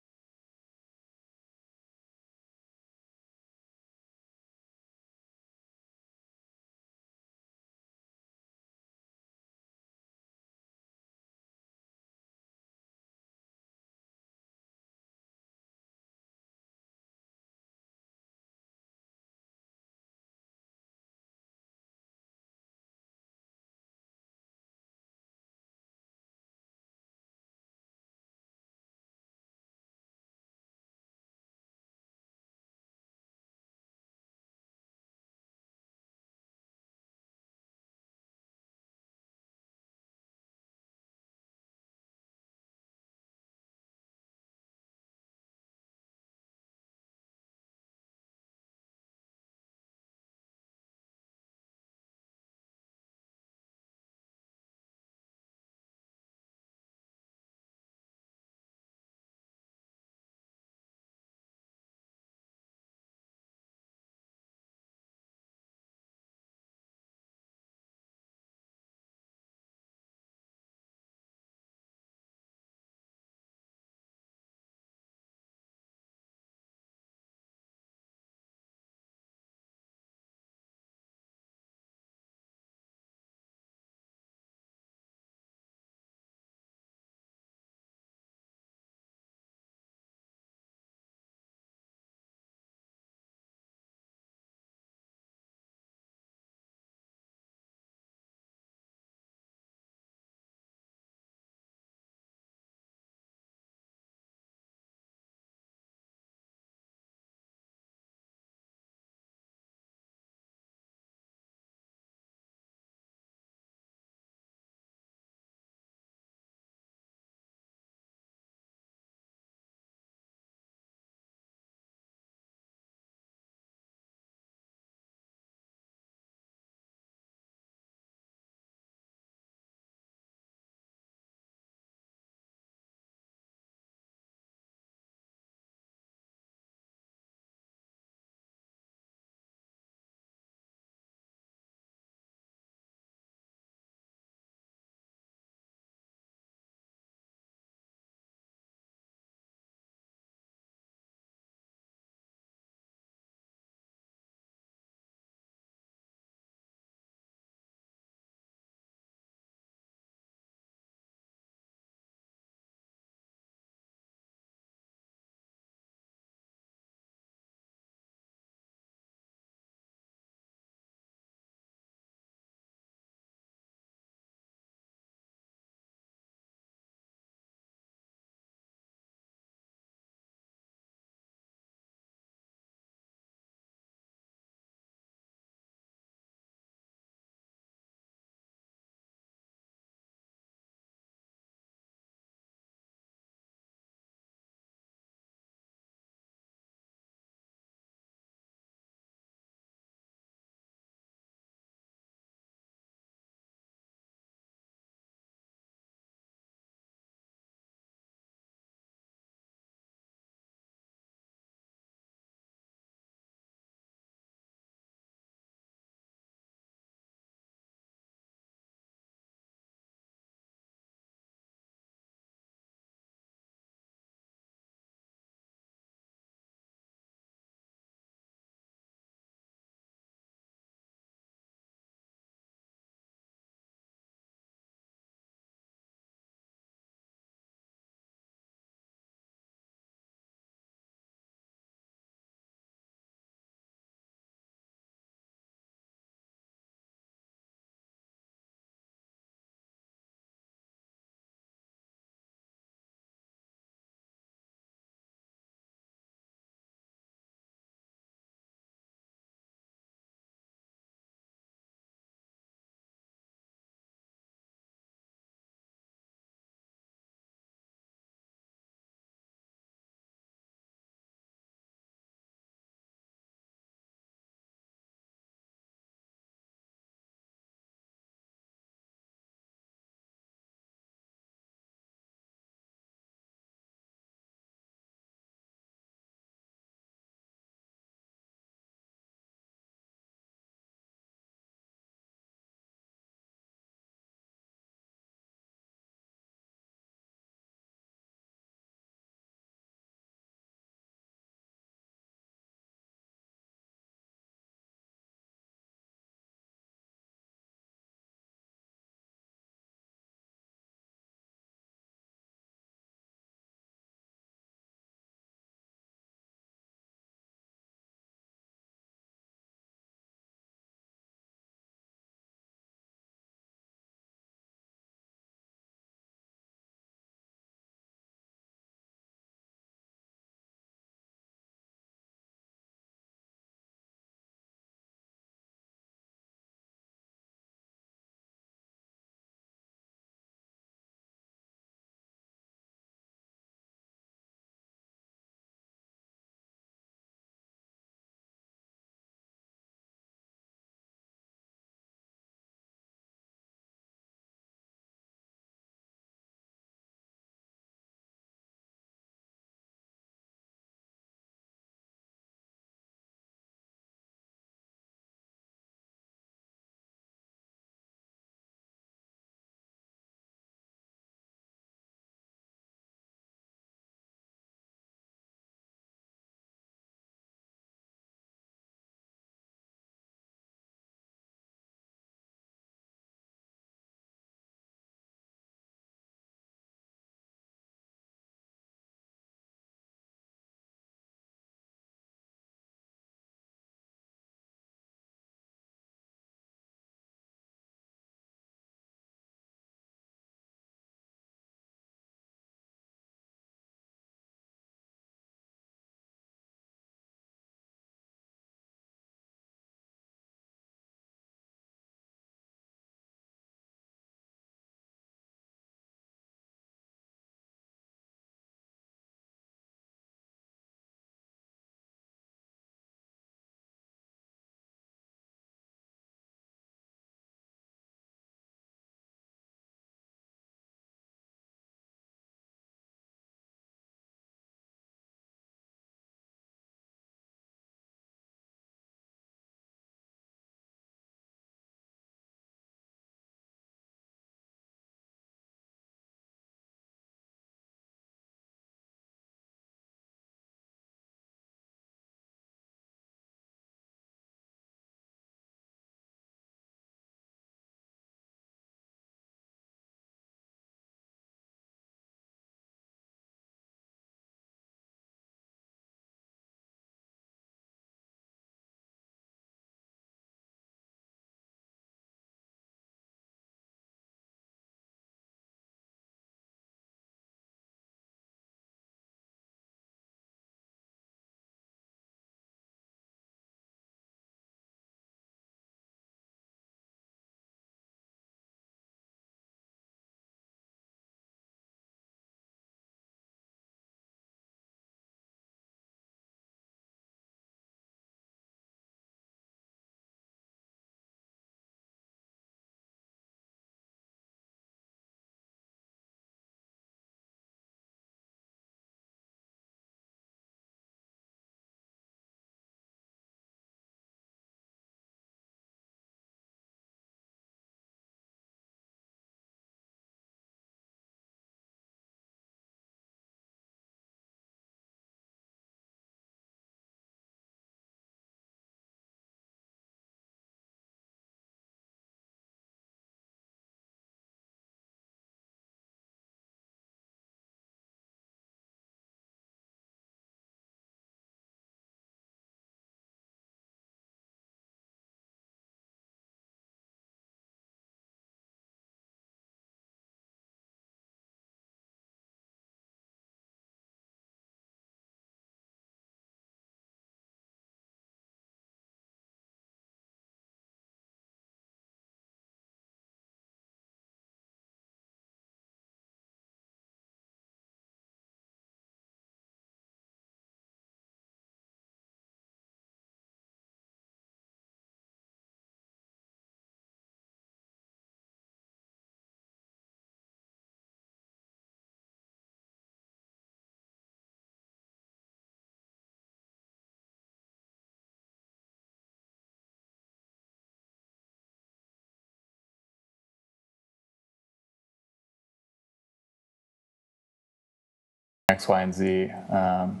X, Y, and Z. Um,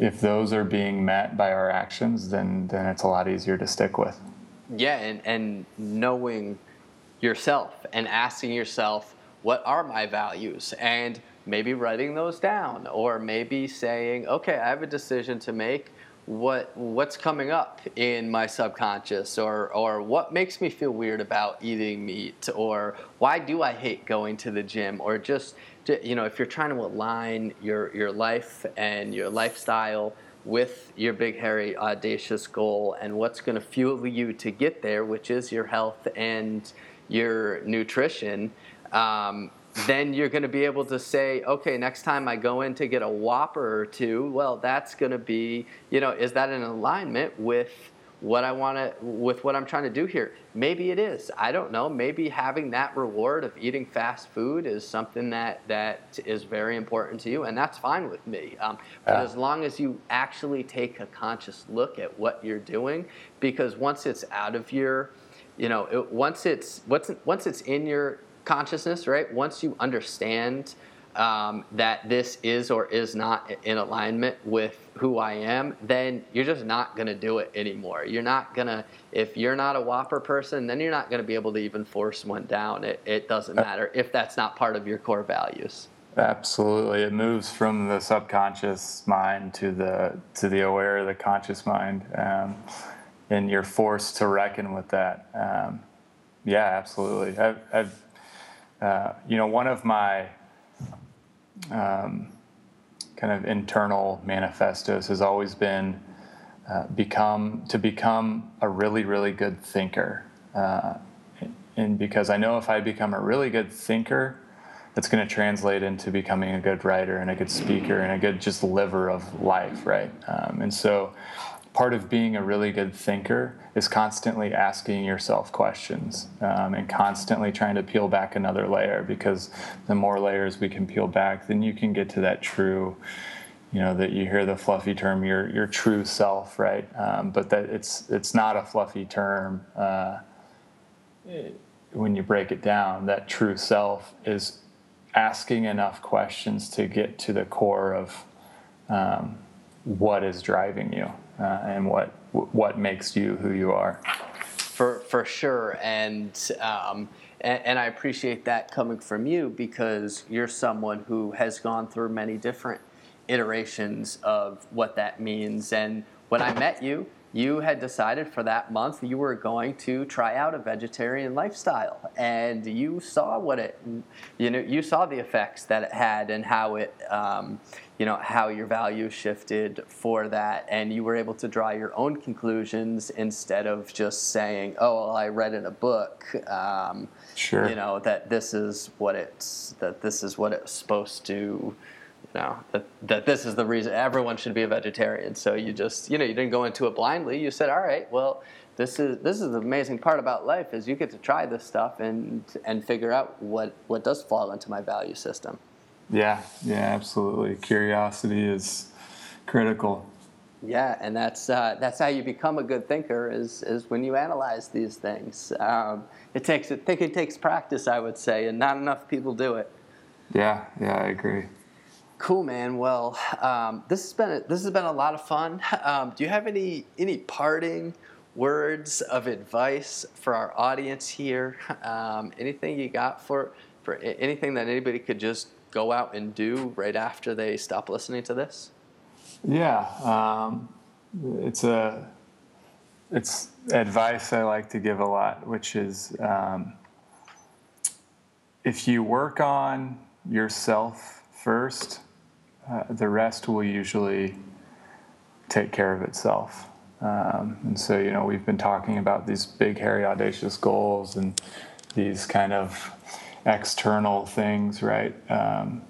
if those are being met by our actions, then then it's a lot easier to stick with. Yeah, and, and knowing yourself and asking yourself, what are my values? And maybe writing those down, or maybe saying, okay, I have a decision to make. What what's coming up in my subconscious, or or what makes me feel weird about eating meat, or why do I hate going to the gym, or just you know, if you're trying to align your your life and your lifestyle with your big, hairy, audacious goal and what's going to fuel you to get there, which is your health and your nutrition, um, then you're going to be able to say, okay, next time I go in to get a Whopper or two, well, that's going to be, you know, is that in alignment with what I want to, with what I'm trying to do here. Maybe it is. I don't know. Maybe having that reward of eating fast food is something that that is very important to you, and that's fine with me. Um, but as long as you actually take a conscious look at what you're doing, because once it's out of your, you know, it, once it's once once it's in your consciousness, right? Once you understand um, that this is or is not in alignment with who I am, then you're just not going to do it anymore. You're not going to, if you're not a Whopper person, then you're not going to be able to even force one down. It, it doesn't matter if that's not part of your core values. Absolutely, it moves from the subconscious mind to the to the aware, the conscious mind, um, and you're forced to reckon with that. Um, yeah, absolutely. I've, I've uh, you know, one of my um, kind of internal manifestos has always been uh, become to become a really really good thinker. Uh, and because i know if i become a really good thinker that's going to translate into becoming a good writer and a good speaker and a good just liver of life right? Um, and so part of being a really good thinker is constantly asking yourself questions um, and constantly trying to peel back another layer because the more layers we can peel back, then you can get to that true, you know, that you hear the fluffy term, your your true self, right? Um, but that it's it's not a fluffy term. Uh, when you break it down, that true self is asking enough questions to get to the core of um, what is driving you uh, and what what makes you who you are. For for sure, and, um, and and I appreciate that coming from you because you're someone who has gone through many different iterations of what that means. And when I met you, you had decided for that month you were going to try out a vegetarian lifestyle and you saw what it you know you saw the effects that it had and how it um, you know how your values shifted for that and you were able to draw your own conclusions instead of just saying oh well, i read in a book um, sure you know that this is what it's that this is what it's supposed to you know that, that this is the reason everyone should be a vegetarian. So you just you know you didn't go into it blindly. You said, all right, well this is this is the amazing part about life is you get to try this stuff and and figure out what what does fall into my value system. Yeah, yeah, absolutely. Curiosity is critical. Yeah, and that's uh, that's how you become a good thinker is is when you analyze these things. Um, it takes I think it takes practice, I would say, and not enough people do it. Yeah, yeah, I agree. Cool, man. Well, um, this has been a, this has been a lot of fun. Um, do you have any any parting words of advice for our audience here? Um, anything you got for for anything that anybody could just go out and do right after they stop listening to this? Yeah, um, it's a it's advice I like to give a lot, which is um, if you work on yourself first uh, the rest will usually take care of itself. Um, and so, you know, we've been talking about these big, hairy, audacious goals and these kind of external things, right? Um,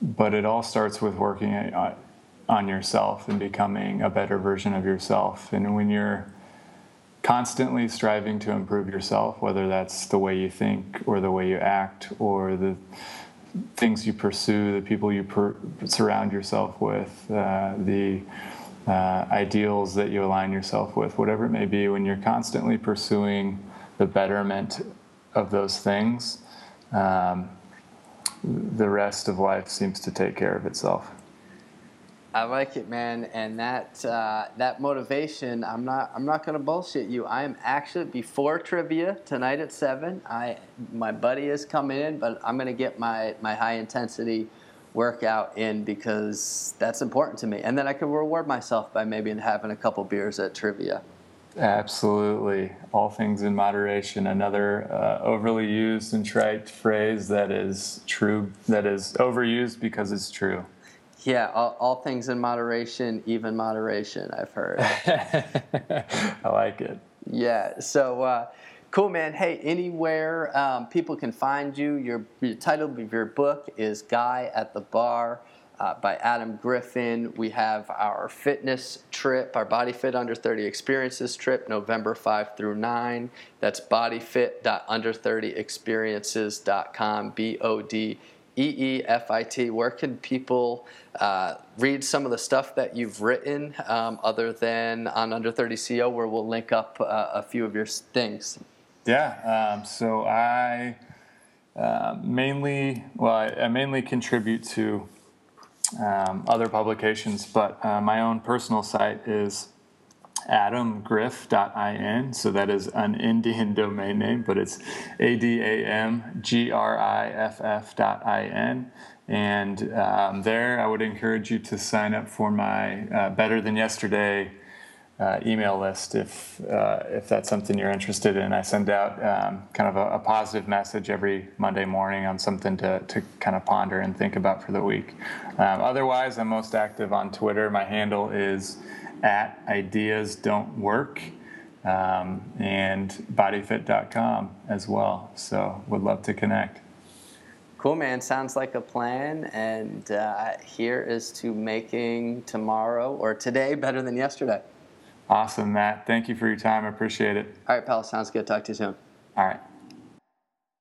but it all starts with working on yourself and becoming a better version of yourself. And when you're constantly striving to improve yourself, whether that's the way you think or the way you act or the things you pursue, the people you per- surround yourself with, uh, the uh, ideals that you align yourself with, whatever it may be, when you're constantly pursuing the betterment of those things, um, the rest of life seems to take care of itself. I like it, man, and that uh, that motivation. I'm not. I'm not gonna bullshit you. I am actually before trivia tonight at seven. I my buddy is coming in, but I'm gonna get my my high intensity workout in because that's important to me, and then I can reward myself by maybe having a couple beers at trivia. Absolutely. All things in moderation. Another uh, overly used and trite phrase that is true, that is overused because it's true. Yeah, all, all, things in moderation, even moderation, I've heard. I like it. Yeah, so uh, cool, man. Hey, anywhere um, people can find you, your, your, title of your book is Guy at the Bar uh, by Adam Griffin. We have our fitness trip, our Body Fit Under 30 Experiences trip, November 5 through 9. That's bodyfit.under30experiences.com, B O D EEFIT, where can people uh, read some of the stuff that you've written um, other than on Under 30 CEO, where we'll link up uh, a few of your things? Yeah, um, so I uh, mainly, well, I, I, mainly contribute to um, other publications, but uh, my own personal site is adamgriff.in. So that is an Indian domain name, but it's A D A M G R I F F.in. And um, there, I would encourage you to sign up for my uh, Better Than Yesterday uh, email list if uh, if that's something you're interested in. I send out um, kind of a, a, positive message every Monday morning on something to, to kind of ponder and think about for the week. Um, otherwise, I'm most active on Twitter. My handle is at ideas don't work um, and bodyfit.com as well. So would love to connect. Cool, man. Sounds like a plan. And uh, here is to making tomorrow or today better than yesterday. Awesome, Matt. Thank you for your time. I appreciate it. All right, pal. Sounds good. Talk to you soon. All right.